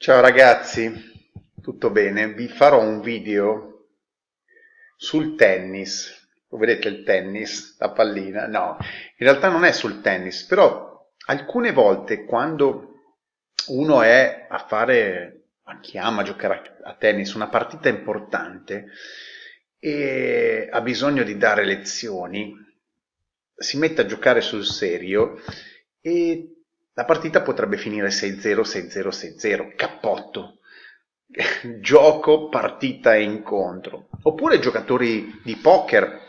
Ciao ragazzi, tutto bene? Vi farò un video sul tennis. Lo vedete il tennis, la pallina? No, in realtà non è sul tennis, però alcune volte quando uno è a fare, a chi ama giocare a tennis, una partita importante e ha bisogno di dare lezioni, si mette a giocare sul serio e la partita potrebbe finire 6-0, 6-0, 6-0, cappotto. Gioco, partita e incontro. Oppure giocatori di poker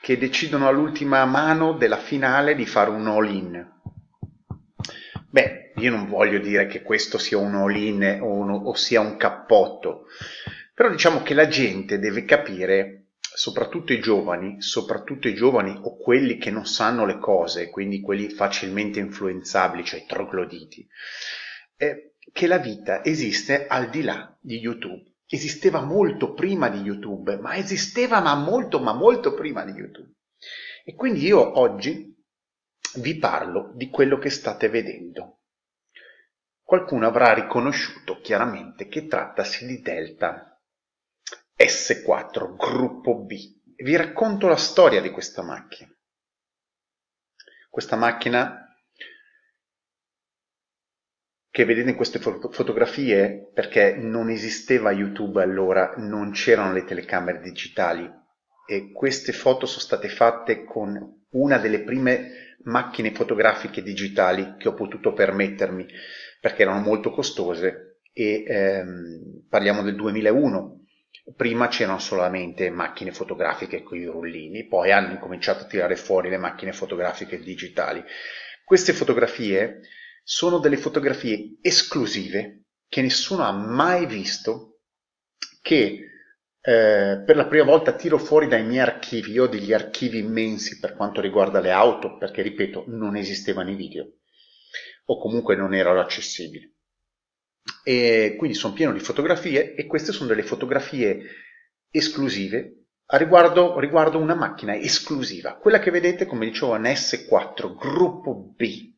che decidono all'ultima mano della finale di fare un all-in. Beh, io non voglio dire che questo sia un all-in o, o sia un cappotto, però diciamo che la gente deve capire soprattutto i giovani, soprattutto i giovani o quelli che non sanno le cose, quindi quelli facilmente influenzabili, cioè i trogloditi, eh, che la vita esiste al di là di YouTube. Esisteva molto prima di YouTube, ma esisteva ma molto, ma molto prima di YouTube. E quindi io oggi vi parlo di quello che state vedendo. Qualcuno avrà riconosciuto chiaramente che trattasi di Delta S4 gruppo B. Vi racconto la storia di questa macchina. Questa macchina che vedete in queste fotografie, perché non esisteva YouTube allora, non c'erano le telecamere digitali e queste foto sono state fatte con una delle prime macchine fotografiche digitali che ho potuto permettermi perché erano molto costose e ehm, parliamo del 2001 Prima c'erano solamente macchine fotografiche con i rullini, poi hanno incominciato a tirare fuori le macchine fotografiche digitali. Queste fotografie sono delle fotografie esclusive che nessuno ha mai visto, che eh, per la prima volta tiro fuori dai miei archivi, io ho degli archivi immensi per quanto riguarda le auto, perché ripeto, non esistevano i video, o comunque non erano accessibili e quindi sono pieno di fotografie e queste sono delle fotografie esclusive riguardo, riguardo una macchina esclusiva, quella che vedete come dicevo un S4 gruppo B,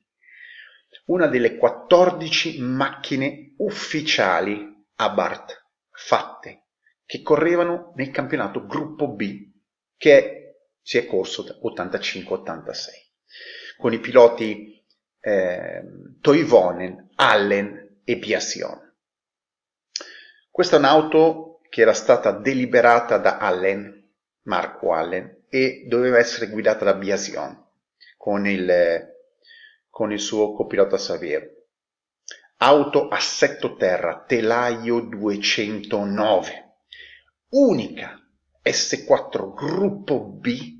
una delle 14 macchine ufficiali a Bart fatte che correvano nel campionato gruppo B che si è corso 85-86 con i piloti eh, Toivonen, Allen, Biasion. Questa è un'auto che era stata deliberata da Allen, Marco Allen, e doveva essere guidata da Biasion con il, con il suo copilota Saviero. Auto assetto terra, telaio 209, unica S4 gruppo B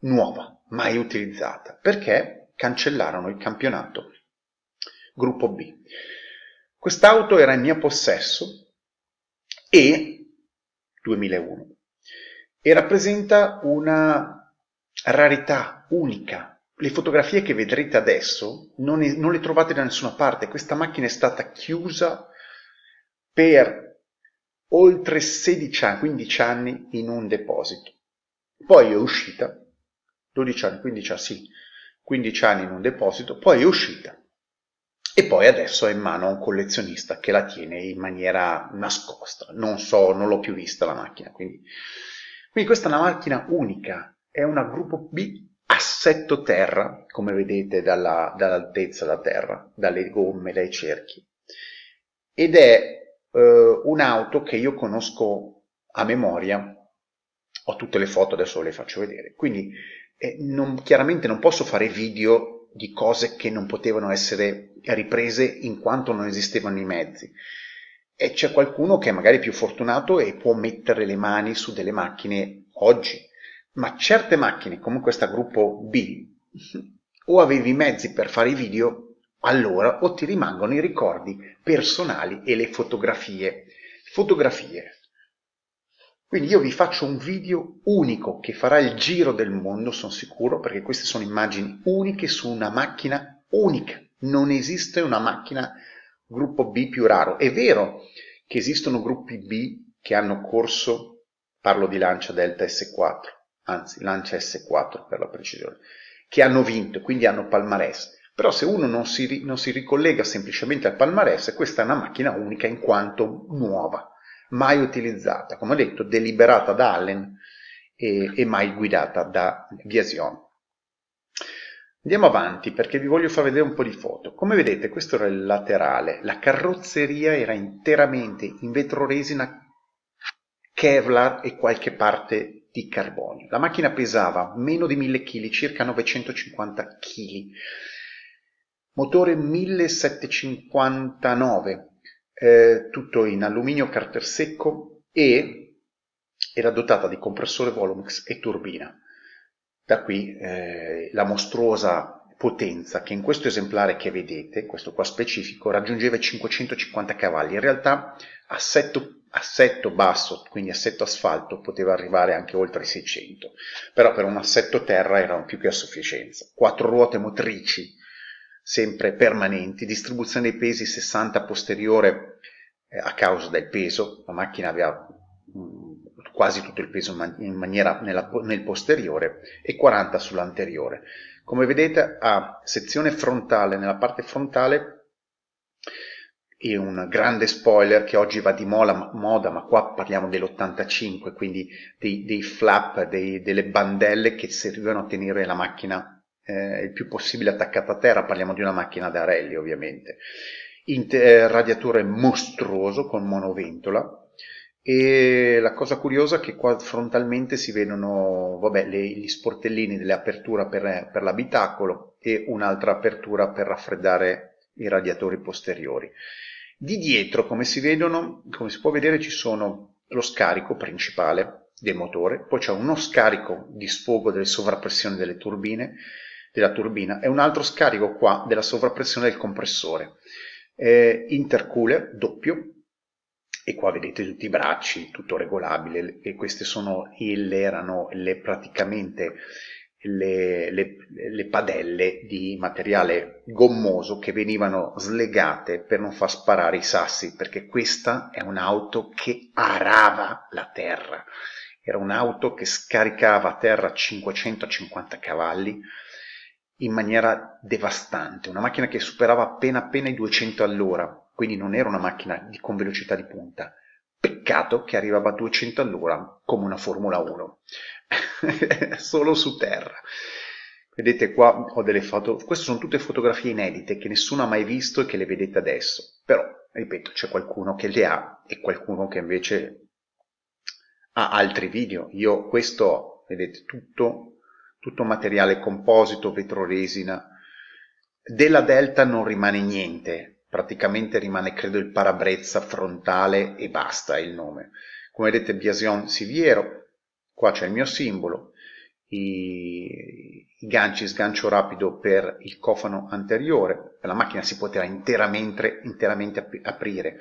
nuova, mai utilizzata, perché cancellarono il campionato gruppo B. Quest'auto era in mio possesso e 2001 e rappresenta una rarità unica. Le fotografie che vedrete adesso non, è, non le trovate da nessuna parte. Questa macchina è stata chiusa per oltre 16 anni, 15 anni in un deposito. Poi è uscita, 12 anni, 15 anni, sì, 15 anni in un deposito, poi è uscita e poi adesso è in mano a un collezionista che la tiene in maniera nascosta. Non so, non l'ho più vista la macchina. Quindi, quindi questa è una macchina unica, è una gruppo B assetto terra, come vedete dalla, dall'altezza da terra, dalle gomme, dai cerchi. Ed è eh, un'auto che io conosco a memoria, ho tutte le foto, adesso le faccio vedere. Quindi eh, non, chiaramente non posso fare video di cose che non potevano essere riprese in quanto non esistevano i mezzi. E c'è qualcuno che è magari più fortunato e può mettere le mani su delle macchine oggi, ma certe macchine, come questa gruppo B, o avevi i mezzi per fare i video, allora o ti rimangono i ricordi personali e le fotografie. Fotografie. Quindi io vi faccio un video unico che farà il giro del mondo, sono sicuro, perché queste sono immagini uniche su una macchina unica. Non esiste una macchina gruppo B più raro. È vero che esistono gruppi B che hanno corso, parlo di Lancia Delta S4, anzi Lancia S4 per la precisione, che hanno vinto, quindi hanno palmarès. Però se uno non si, non si ricollega semplicemente al palmarès, questa è una macchina unica in quanto nuova, mai utilizzata, come ho detto, deliberata da Allen e, e mai guidata da Viasion. Andiamo avanti perché vi voglio far vedere un po' di foto. Come vedete questo era il laterale, la carrozzeria era interamente in vetro resina Kevlar e qualche parte di carbonio. La macchina pesava meno di 1000 kg, circa 950 kg. Motore 1759, tutto in alluminio carter secco e era dotata di compressore Volumix e turbina. Da qui eh, la mostruosa potenza che in questo esemplare che vedete, questo qua specifico, raggiungeva i 550 cavalli. In realtà assetto, assetto basso, quindi assetto asfalto, poteva arrivare anche oltre i 600, però per un assetto terra erano più che a sufficienza. Quattro ruote motrici, sempre permanenti, distribuzione dei pesi 60 posteriore eh, a causa del peso, la macchina aveva quasi tutto il peso in maniera nella, nel posteriore e 40 sull'anteriore. Come vedete ha sezione frontale, nella parte frontale e un grande spoiler che oggi va di moda, moda ma qua parliamo dell'85, quindi dei, dei flap, dei, delle bandelle che servivano a tenere la macchina eh, il più possibile attaccata a terra, parliamo di una macchina da rally ovviamente. Inter- eh, radiatore mostruoso con monoventola, e la cosa curiosa è che qua frontalmente si vedono vabbè, le, gli sportellini dell'apertura per, per l'abitacolo e un'altra apertura per raffreddare i radiatori posteriori. Di dietro, come si vedono, come si può vedere, ci sono lo scarico principale del motore, poi c'è uno scarico di sfogo delle sovrappressioni delle turbine, della turbina. E un altro scarico qua della sovrappressione del compressore. Eh, intercooler doppio. E qua vedete tutti i bracci, tutto regolabile. E queste sono, erano le, praticamente le, le, le, padelle di materiale gommoso che venivano slegate per non far sparare i sassi perché questa è un'auto che arava la terra. Era un'auto che scaricava a terra 550 cavalli in maniera devastante una macchina che superava appena appena i 200 all'ora quindi non era una macchina di, con velocità di punta. Peccato che arrivava a 200 all'ora come una Formula 1, solo su terra. Vedete qua ho delle foto, queste sono tutte fotografie inedite che nessuno ha mai visto e che le vedete adesso, però, ripeto, c'è qualcuno che le ha e qualcuno che invece ha altri video. Io questo, vedete, tutto, tutto materiale composito, vetroresina. Della Delta non rimane niente, praticamente rimane credo il parabrezza frontale e basta il nome. Come vedete Biasion Siviero, qua c'è il mio simbolo, i, i ganci sgancio rapido per il cofano anteriore, la macchina si poteva interamente, interamente ap aprire.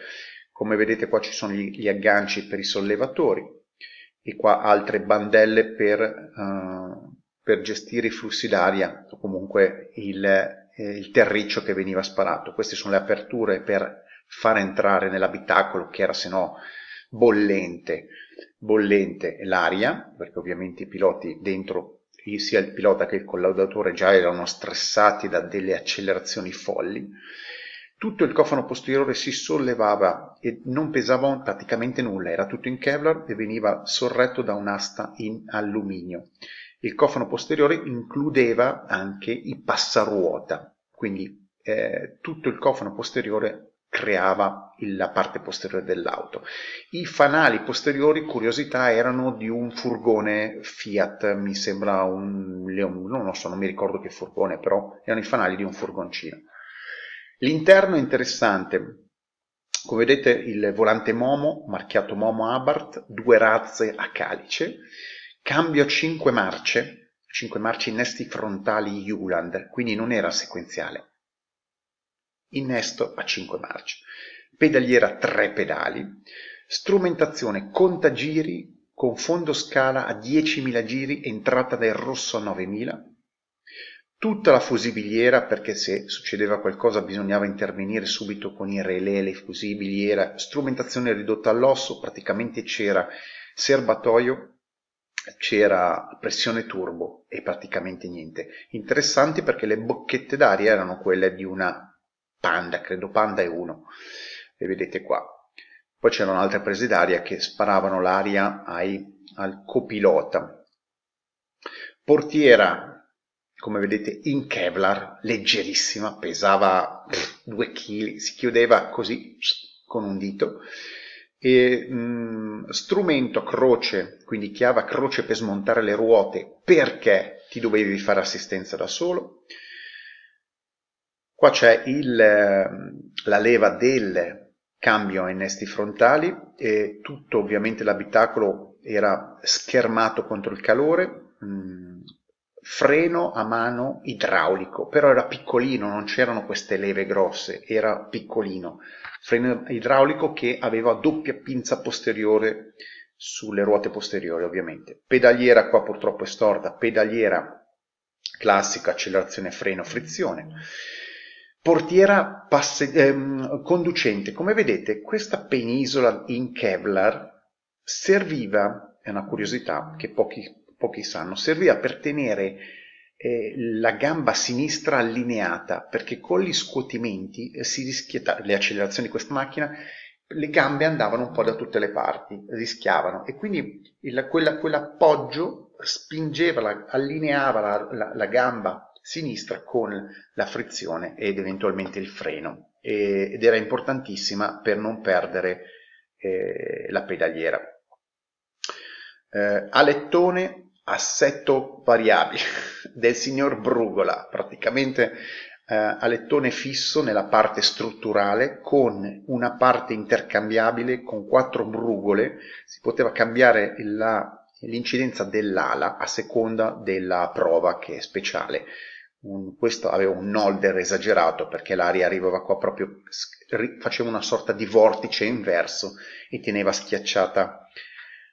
Come vedete qua ci sono gli, gli, agganci per i sollevatori e qua altre bandelle per, uh, per gestire i flussi d'aria o comunque il, eh, il terriccio che veniva sparato. Queste sono le aperture per far entrare nell'abitacolo che era se no bollente, bollente l'aria, perché ovviamente i piloti dentro, sia il pilota che il collaudatore già erano stressati da delle accelerazioni folli. Tutto il cofano posteriore si sollevava e non pesava praticamente nulla, era tutto in Kevlar e veniva sorretto da un'asta in alluminio. Il cofano posteriore includeva anche i passaruota, quindi eh, tutto il cofano posteriore creava la parte posteriore dell'auto. I fanali posteriori, curiosità, erano di un furgone Fiat, mi sembra un Leon, non lo so, non mi ricordo che furgone, però erano i fanali di un furgoncino. L'interno è interessante, come vedete il volante Momo, marchiato Momo Abarth, due razze a calice, Cambio a 5 marce, 5 marce innesti frontali Uland, quindi non era sequenziale. Innesto a 5 marce. Pedaliera a 3 pedali. Strumentazione contagiri con fondo scala a 10.000 giri, entrata del rosso a 9.000. Tutta la fusibiliera, perché se succedeva qualcosa bisognava intervenire subito con i relè, le fusibiliera, strumentazione ridotta all'osso, praticamente c'era serbatoio c'era pressione turbo e praticamente niente. Interessanti perché le bocchette d'aria erano quelle di una Panda, credo Panda è uno, le vedete qua. Poi c'erano altre prese d'aria che sparavano l'aria al copilota. Portiera, come vedete, in Kevlar, leggerissima, pesava 2 kg, si chiudeva così con un dito. E, mh, strumento croce, quindi chiave croce per smontare le ruote perché ti dovevi fare assistenza da solo. Qua c'è il, la leva del cambio a innesti frontali e tutto ovviamente l'abitacolo era schermato contro il calore, mh, freno a mano idraulico, però era piccolino, non c'erano queste leve grosse, era piccolino, freno idraulico che aveva doppia pinza posteriore sulle ruote posteriori ovviamente. Pedaliera qua purtroppo è storta, pedaliera classica, accelerazione, freno, frizione portiera passe- ehm, conducente. Come vedete, questa penisola in Kevlar serviva, è una curiosità che pochi, pochi sanno, serviva per tenere eh, la gamba sinistra allineata, perché con gli scuotimenti eh, si rischiava, le accelerazioni di questa macchina, le gambe andavano un po' da tutte le parti, rischiavano, e quindi il, quella, quell'appoggio spingeva, la, allineava la, la, la gamba sinistra con la frizione ed eventualmente il freno ed era importantissima per non perdere eh, la pedaliera. Eh, alettone assetto variabile del signor Brugola, praticamente eh, alettone fisso nella parte strutturale con una parte intercambiabile con quattro brugole, si poteva cambiare l'incidenza dell'ala a seconda della prova che è speciale. Un, questo aveva un nolder esagerato perché l'aria arrivava qua proprio, faceva una sorta di vortice inverso e teneva schiacciata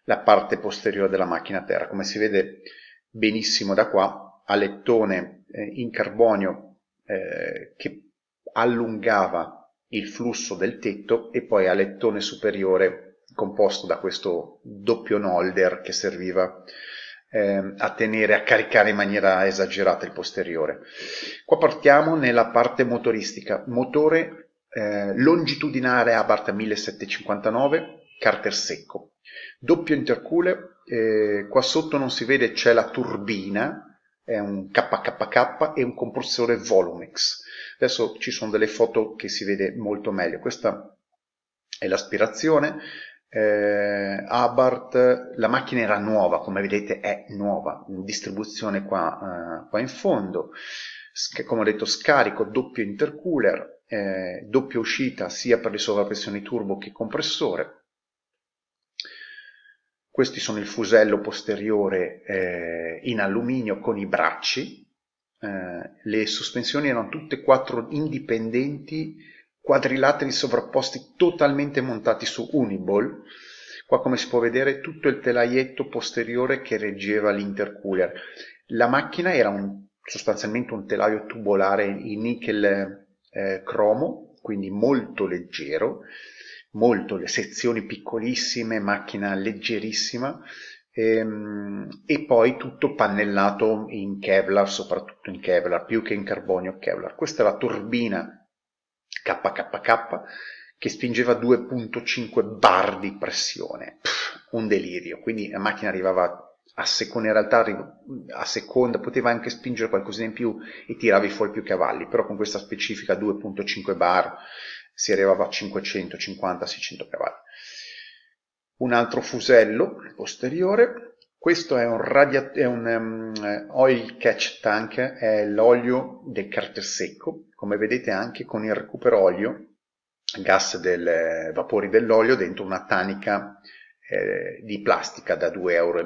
la parte posteriore della macchina a terra. Come si vede benissimo da qua, alettone eh, in carbonio eh, che allungava il flusso del tetto e poi alettone superiore composto da questo doppio nolder che serviva eh, a tenere, a caricare in maniera esagerata il posteriore. Qua partiamo nella parte motoristica. Motore eh, longitudinale Abarth 1759, carter secco. Doppio intercooler, eh, qua sotto non si vede c'è la turbina, è un KKK e un compressore Volumex. Adesso ci sono delle foto che si vede molto meglio. Questa è l'aspirazione, eh, Abarth, la macchina era nuova, come vedete è nuova, distribuzione qua, eh, qua in fondo, come ho detto scarico doppio intercooler, eh, doppia uscita sia per le sovrappressioni turbo che compressore. Questi sono il fusello posteriore eh, in alluminio con i bracci, eh, le sospensioni erano tutte e quattro indipendenti quadrilateri sovrapposti totalmente montati su Uniball. Qua come si può vedere tutto il telaietto posteriore che reggeva l'intercooler. La macchina era un, sostanzialmente un telaio tubolare in nickel eh, cromo, quindi molto leggero, molto le sezioni piccolissime, macchina leggerissima ehm, e poi tutto pannellato in Kevlar, soprattutto in Kevlar, più che in carbonio Kevlar. Questa è la turbina KKK che spingeva 2.5 bar di pressione, Pff, un delirio, quindi la macchina arrivava a seconda, in realtà a seconda, poteva anche spingere qualcosina in più e tiravi fuori più cavalli, però con questa specifica 2.5 bar si arrivava a 550-600 cavalli. Un altro fusello posteriore, questo è un, radia- è un um, oil catch tank, è l'olio del carter secco, come vedete anche con il recupero olio, gas del vapori dell'olio dentro una tanica eh, di plastica da 2,5 euro.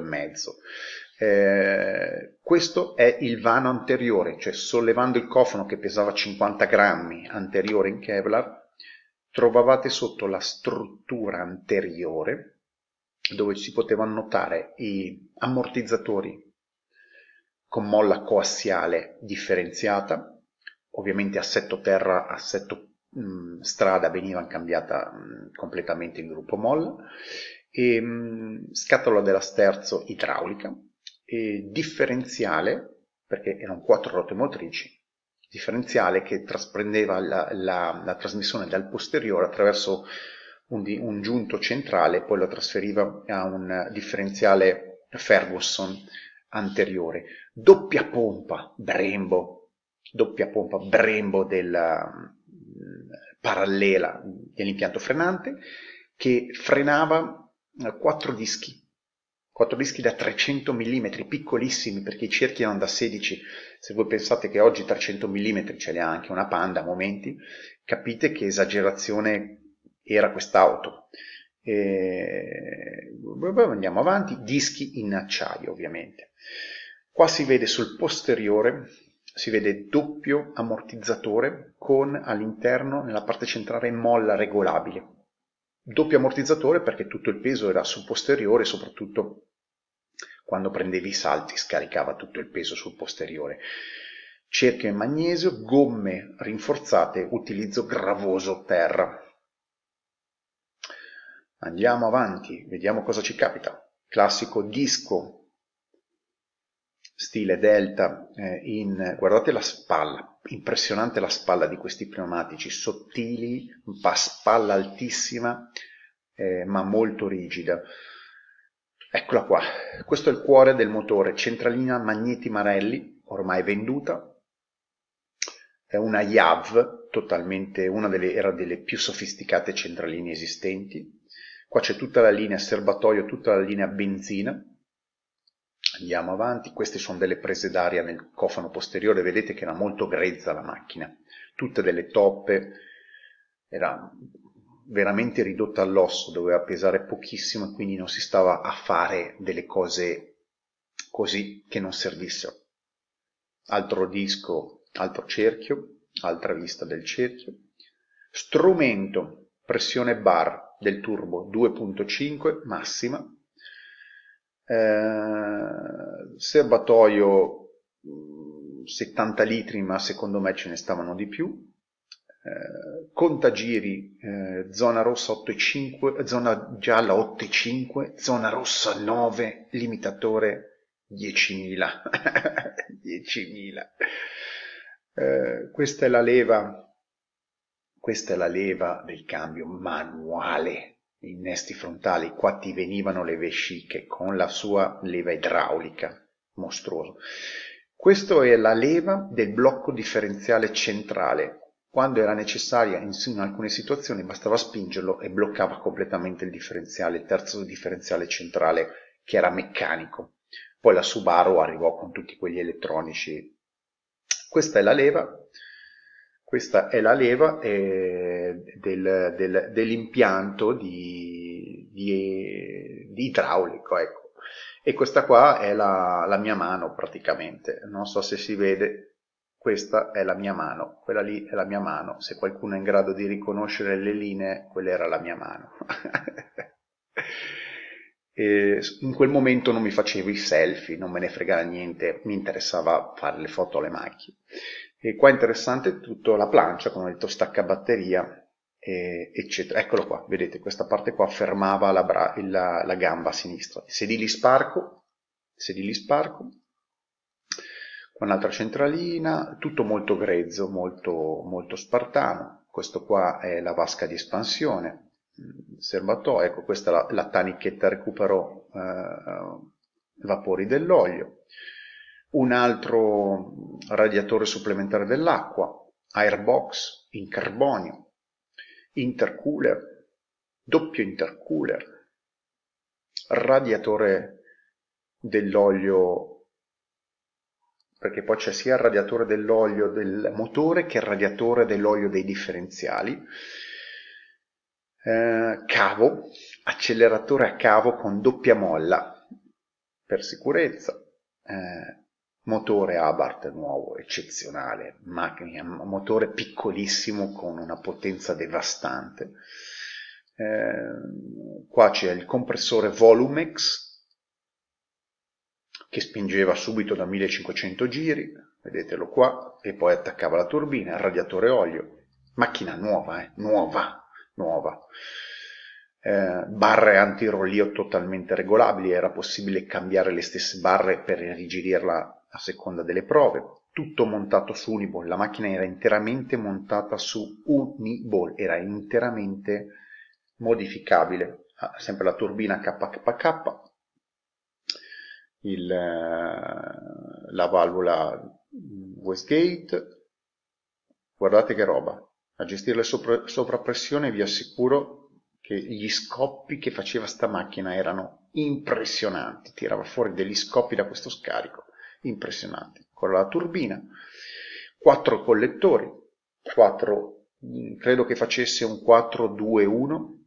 Eh, questo è il vano anteriore, cioè sollevando il cofano che pesava 50 grammi anteriore in Kevlar, trovavate sotto la struttura anteriore dove si potevano notare i ammortizzatori con molla coassiale differenziata, ovviamente assetto terra, assetto mh, strada veniva cambiata mh, completamente il gruppo molla e, mh, scatola della sterzo idraulica, e differenziale, perché erano quattro ruote motrici, differenziale che trasprendeva la, la, la trasmissione dal posteriore attraverso un, un, giunto centrale, poi lo trasferiva a un differenziale Ferguson anteriore. Doppia pompa Brembo, doppia pompa Brembo della parallela dell'impianto frenante che frenava quattro dischi, quattro dischi da 300 mm, piccolissimi perché i cerchi erano da 16. Se voi pensate che oggi 300 mm ce l'ha anche una Panda a momenti, capite che esagerazione era quest'auto. E... Andiamo avanti, dischi in acciaio ovviamente. Qua si vede sul posteriore, si vede doppio ammortizzatore con all'interno, nella parte centrale, molla regolabile. Doppio ammortizzatore perché tutto il peso era sul posteriore, soprattutto quando prendevi i salti scaricava tutto il peso sul posteriore. Cerchio in magnesio, gomme rinforzate, utilizzo gravoso terra. Andiamo avanti, vediamo cosa ci capita. Classico disco stile delta eh, in guardate la spalla impressionante la spalla di questi pneumatici sottili spalla altissima eh, ma molto rigida eccola qua. Questo è il cuore del motore centralina Magneti Marelli ormai venduta. È una YAV totalmente una delle era delle più sofisticate centraline esistenti. Qua c'è tutta la linea serbatoio, tutta la linea benzina. Andiamo avanti, queste sono delle prese d'aria nel cofano posteriore, vedete che era molto grezza la macchina, tutte delle toppe, era veramente ridotta all'osso, doveva pesare pochissimo e quindi non si stava a fare delle cose così che non servissero. Altro disco, altro cerchio, altra vista del cerchio. Strumento, pressione bar, del turbo 2.5 massima, eh, serbatoio 70 litri ma secondo me ce ne stavano di più, eh, contagiri eh, zona rossa 8,5, zona gialla 8,5, zona rossa 9, limitatore 10.000. 10.000. Eh, questa è la leva questa è la leva del cambio manuale, innesti frontali, qua ti venivano le vesciche con la sua leva idraulica, mostruoso. Questa è la leva del blocco differenziale centrale. Quando era necessaria in alcune situazioni bastava spingerlo e bloccava completamente il differenziale, il terzo differenziale centrale che era meccanico. Poi la Subaru arrivò con tutti quegli elettronici. Questa è la leva questa è la leva eh, del, del, dell'impianto di, di, di, idraulico, ecco. E questa qua è la, la mia mano praticamente, non so se si vede, questa è la mia mano, quella lì è la mia mano, se qualcuno è in grado di riconoscere le linee, quella era la mia mano. in quel momento non mi facevo i selfie, non me ne fregava niente, mi interessava fare le foto alle macchine. E qua è interessante tutto la plancia, come ho detto, stacca batteria, eccetera. Eccolo qua, vedete, questa parte qua fermava la, bra- la, la gamba a sinistra. Sedili sparco, sedili sparco, un'altra centralina, tutto molto grezzo, molto, molto spartano. Questo qua è la vasca di espansione, mm, serbatoio, ecco questa è la, la tanichetta recupero eh, vapori dell'olio un altro radiatore supplementare dell'acqua, airbox in carbonio, intercooler, doppio intercooler, radiatore dell'olio perché poi c'è sia il radiatore dell'olio del motore che il radiatore dell'olio dei differenziali, eh, cavo, acceleratore a cavo con doppia molla per sicurezza, eh, motore Abarth nuovo, eccezionale, macchina, motore piccolissimo con una potenza devastante. Eh, qua c'è il compressore Volumex che spingeva subito da 1500 giri, vedetelo qua, e poi attaccava la turbina, il radiatore olio, macchina nuova, eh, nuova, nuova. eh, barre antirollio totalmente regolabili, era possibile cambiare le stesse barre per irrigidirla a seconda delle prove, tutto montato su Uniball, la macchina era interamente montata su Uniball, era interamente modificabile, ah, sempre la turbina KKK, il, eh, la valvola Westgate, guardate che roba, a gestire le sopra, sovrappressione vi assicuro che gli scoppi che faceva sta macchina erano impressionanti, tirava fuori degli scoppi da questo scarico, impressionanti. Con la turbina, quattro collettori, quattro, credo che facesse un 4-2-1,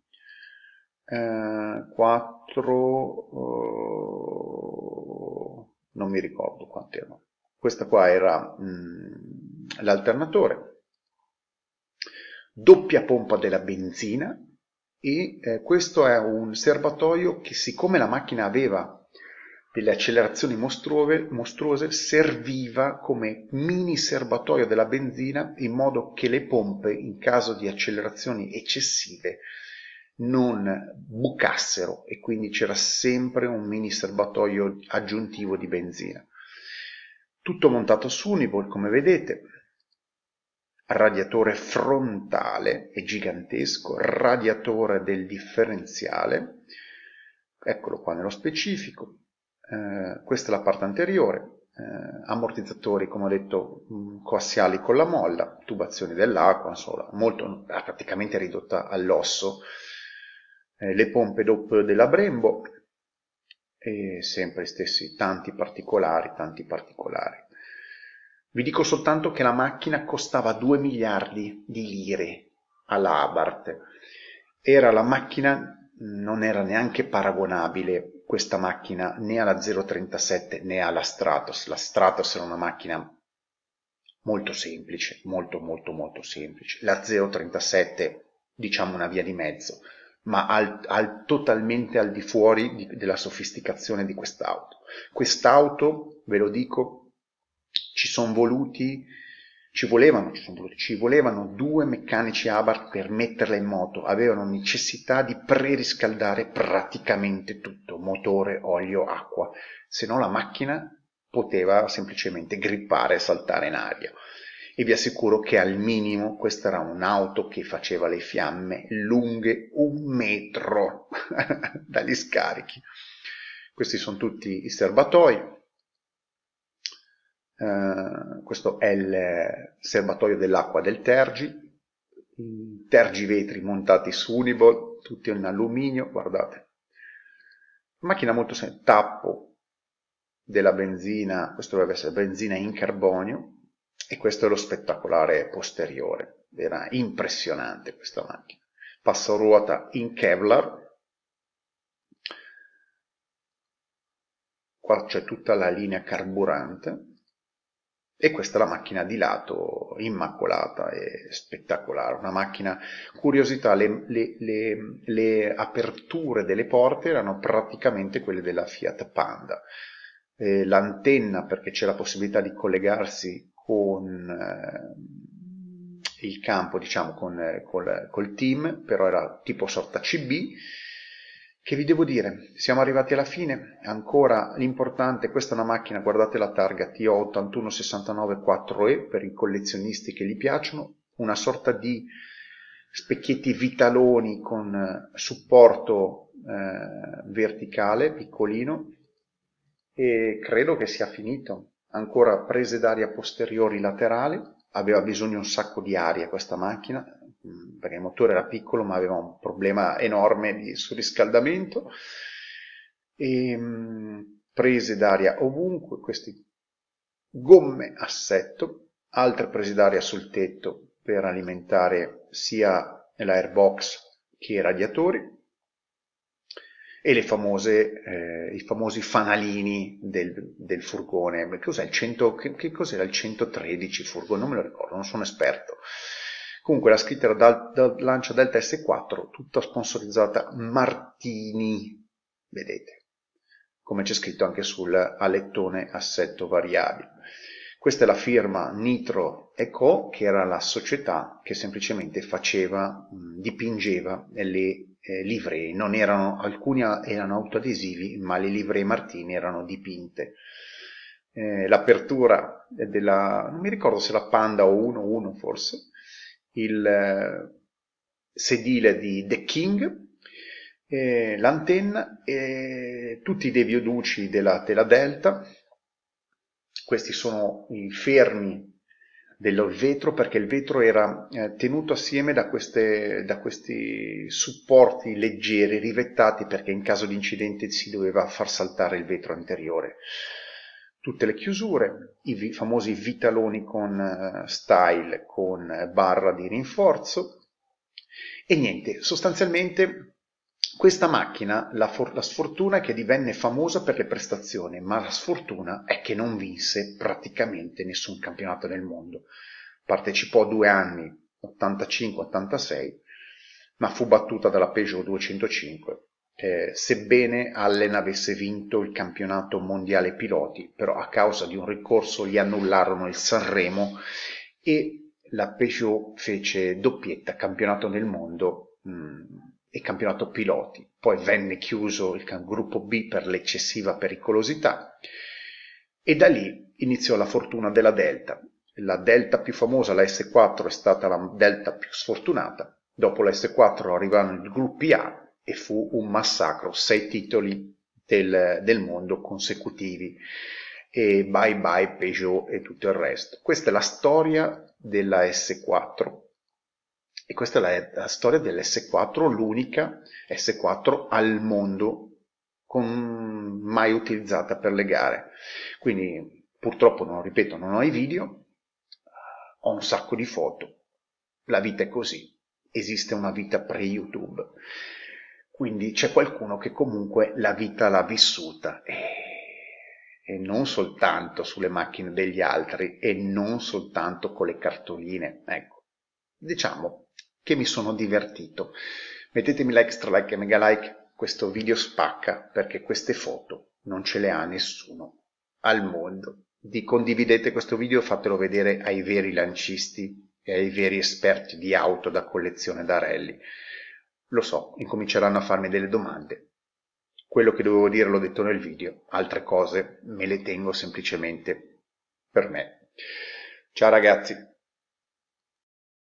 eh, 4, uh, non mi ricordo quanti erano. Questa qua era mm, l'alternatore, doppia pompa della benzina, e eh, questo è un serbatoio che siccome la macchina aveva delle accelerazioni mostruose, mostruose, serviva come mini serbatoio della benzina in modo che le pompe in caso di accelerazioni eccessive non bucassero e quindi c'era sempre un mini serbatoio aggiuntivo di benzina. Tutto montato su Uniball come vedete, radiatore frontale è gigantesco, radiatore del differenziale, eccolo qua nello specifico, eh, questa è la parte anteriore, eh, ammortizzatori come ho detto mh, coassiali con la molla, tubazioni dell'acqua, insomma, molto, praticamente ridotta all'osso, eh, le pompe DOP della Brembo e sempre stessi tanti particolari, tanti particolari. Vi dico soltanto che la macchina costava 2 miliardi di lire alla Abarth. Era la macchina, non era neanche paragonabile questa macchina né alla 037 né alla Stratos. La Stratos era una macchina molto semplice, molto molto molto semplice. La 037 diciamo una via di mezzo, ma al, al, totalmente al di fuori di, della sofisticazione di quest'auto. Quest'auto, ve lo dico, ci sono voluti, ci volevano, ci, voluti, ci volevano due meccanici Abarth per metterla in moto, avevano necessità di preriscaldare praticamente tutto, motore, olio, acqua, se no la macchina poteva semplicemente grippare e saltare in aria. E vi assicuro che al minimo questa era un'auto che faceva le fiamme lunghe un metro dagli scarichi. Questi sono tutti i serbatoi, eh, questo è il serbatoio dell'acqua del Tergi, tergivetri montati su Unibol, tutti in alluminio, guardate. Macchina molto semplice, tappo della benzina, questo dovrebbe essere benzina in carbonio, e questo è lo spettacolare posteriore, era impressionante questa macchina. Passo ruota in Kevlar, qua c'è tutta la linea carburante, e questa è la macchina di lato immacolata e spettacolare, una macchina, curiosità, le, le, le, le aperture delle porte erano praticamente quelle della Fiat Panda, eh, l'antenna perché c'è la possibilità di collegarsi con eh, il campo, diciamo, con, col, col team, però era tipo sorta CB, che vi devo dire? Siamo arrivati alla fine, ancora l'importante, questa è una macchina, guardate la targa TO81694E per i collezionisti che gli piacciono, una sorta di specchietti vitaloni con eh, supporto eh, verticale, piccolino, e credo che sia finito. Ancora prese d'aria posteriori laterali, aveva bisogno un sacco di aria questa macchina, Mm, perché il motore era piccolo ma aveva un problema enorme di surriscaldamento. E mm, prese d'aria ovunque, queste gomme assetto, altre prese d'aria sul tetto per alimentare sia l'airbox che i radiatori e le famose, eh, i famosi fanalini del, del furgone. Il 100, che, che cos'era il 113 furgone? Non me lo ricordo, non sono esperto. Comunque la scritta era dal, dal lancio Delta S4, tutta sponsorizzata Martini, vedete, come c'è scritto anche sul alettone assetto variabile. Questa è la firma Nitro Co, che era la società che semplicemente faceva, dipingeva le eh, livree, non erano, alcuni erano autoadesivi, ma le livree Martini erano dipinte. Eh, l'apertura della, non mi ricordo se la Panda o 1-1 forse, il eh, sedile di The King, eh, l'antenna e tutti i devioduci della, della Delta. Questi sono i fermi del vetro perché il vetro era eh, tenuto assieme da, queste, da, questi supporti leggeri rivettati perché in caso di incidente si doveva far saltare il vetro anteriore. Tutte le chiusure, i vi, famosi vitaloni con uh, style, con barra di rinforzo e niente, sostanzialmente questa macchina, la, la, sfortuna è che divenne famosa per le prestazioni, ma la sfortuna è che non vinse praticamente nessun campionato nel mondo. Partecipò due anni, 85-86, ma fu battuta dalla Peugeot 205. Eh, sebbene Allen avesse vinto il campionato mondiale piloti, però a causa di un ricorso gli annullarono il Sanremo e la Peugeot fece doppietta campionato nel mondo mh, e campionato piloti. Poi venne chiuso il gruppo B per l'eccessiva pericolosità e da lì iniziò la fortuna della Delta. La Delta più famosa, la S4, è stata la Delta più sfortunata. Dopo la S4 arrivarono i gruppi A e fu un massacro, sei titoli del, del mondo consecutivi e bye bye Peugeot e tutto il resto. Questa è la storia della S4 e questa è la, la storia dell'S4, l'unica S4 al mondo con, mai utilizzata per le gare. Quindi purtroppo, non ripeto, non ho i video, ho un sacco di foto. La vita è così. Esiste una vita pre-YouTube. Quindi c'è qualcuno che comunque la vita l'ha vissuta e non soltanto sulle macchine degli altri e non soltanto con le cartoline. Ecco, diciamo che mi sono divertito. Mettetemi l'extra like e mega like, questo video spacca perché queste foto non ce le ha nessuno al mondo. Di condividete questo video, fatelo vedere ai veri lancisti e ai veri esperti di auto da collezione da rally. Lo so, incominceranno a farmi delle domande. Quello che dovevo dire l'ho detto nel video, altre cose me le tengo semplicemente per me. Ciao ragazzi!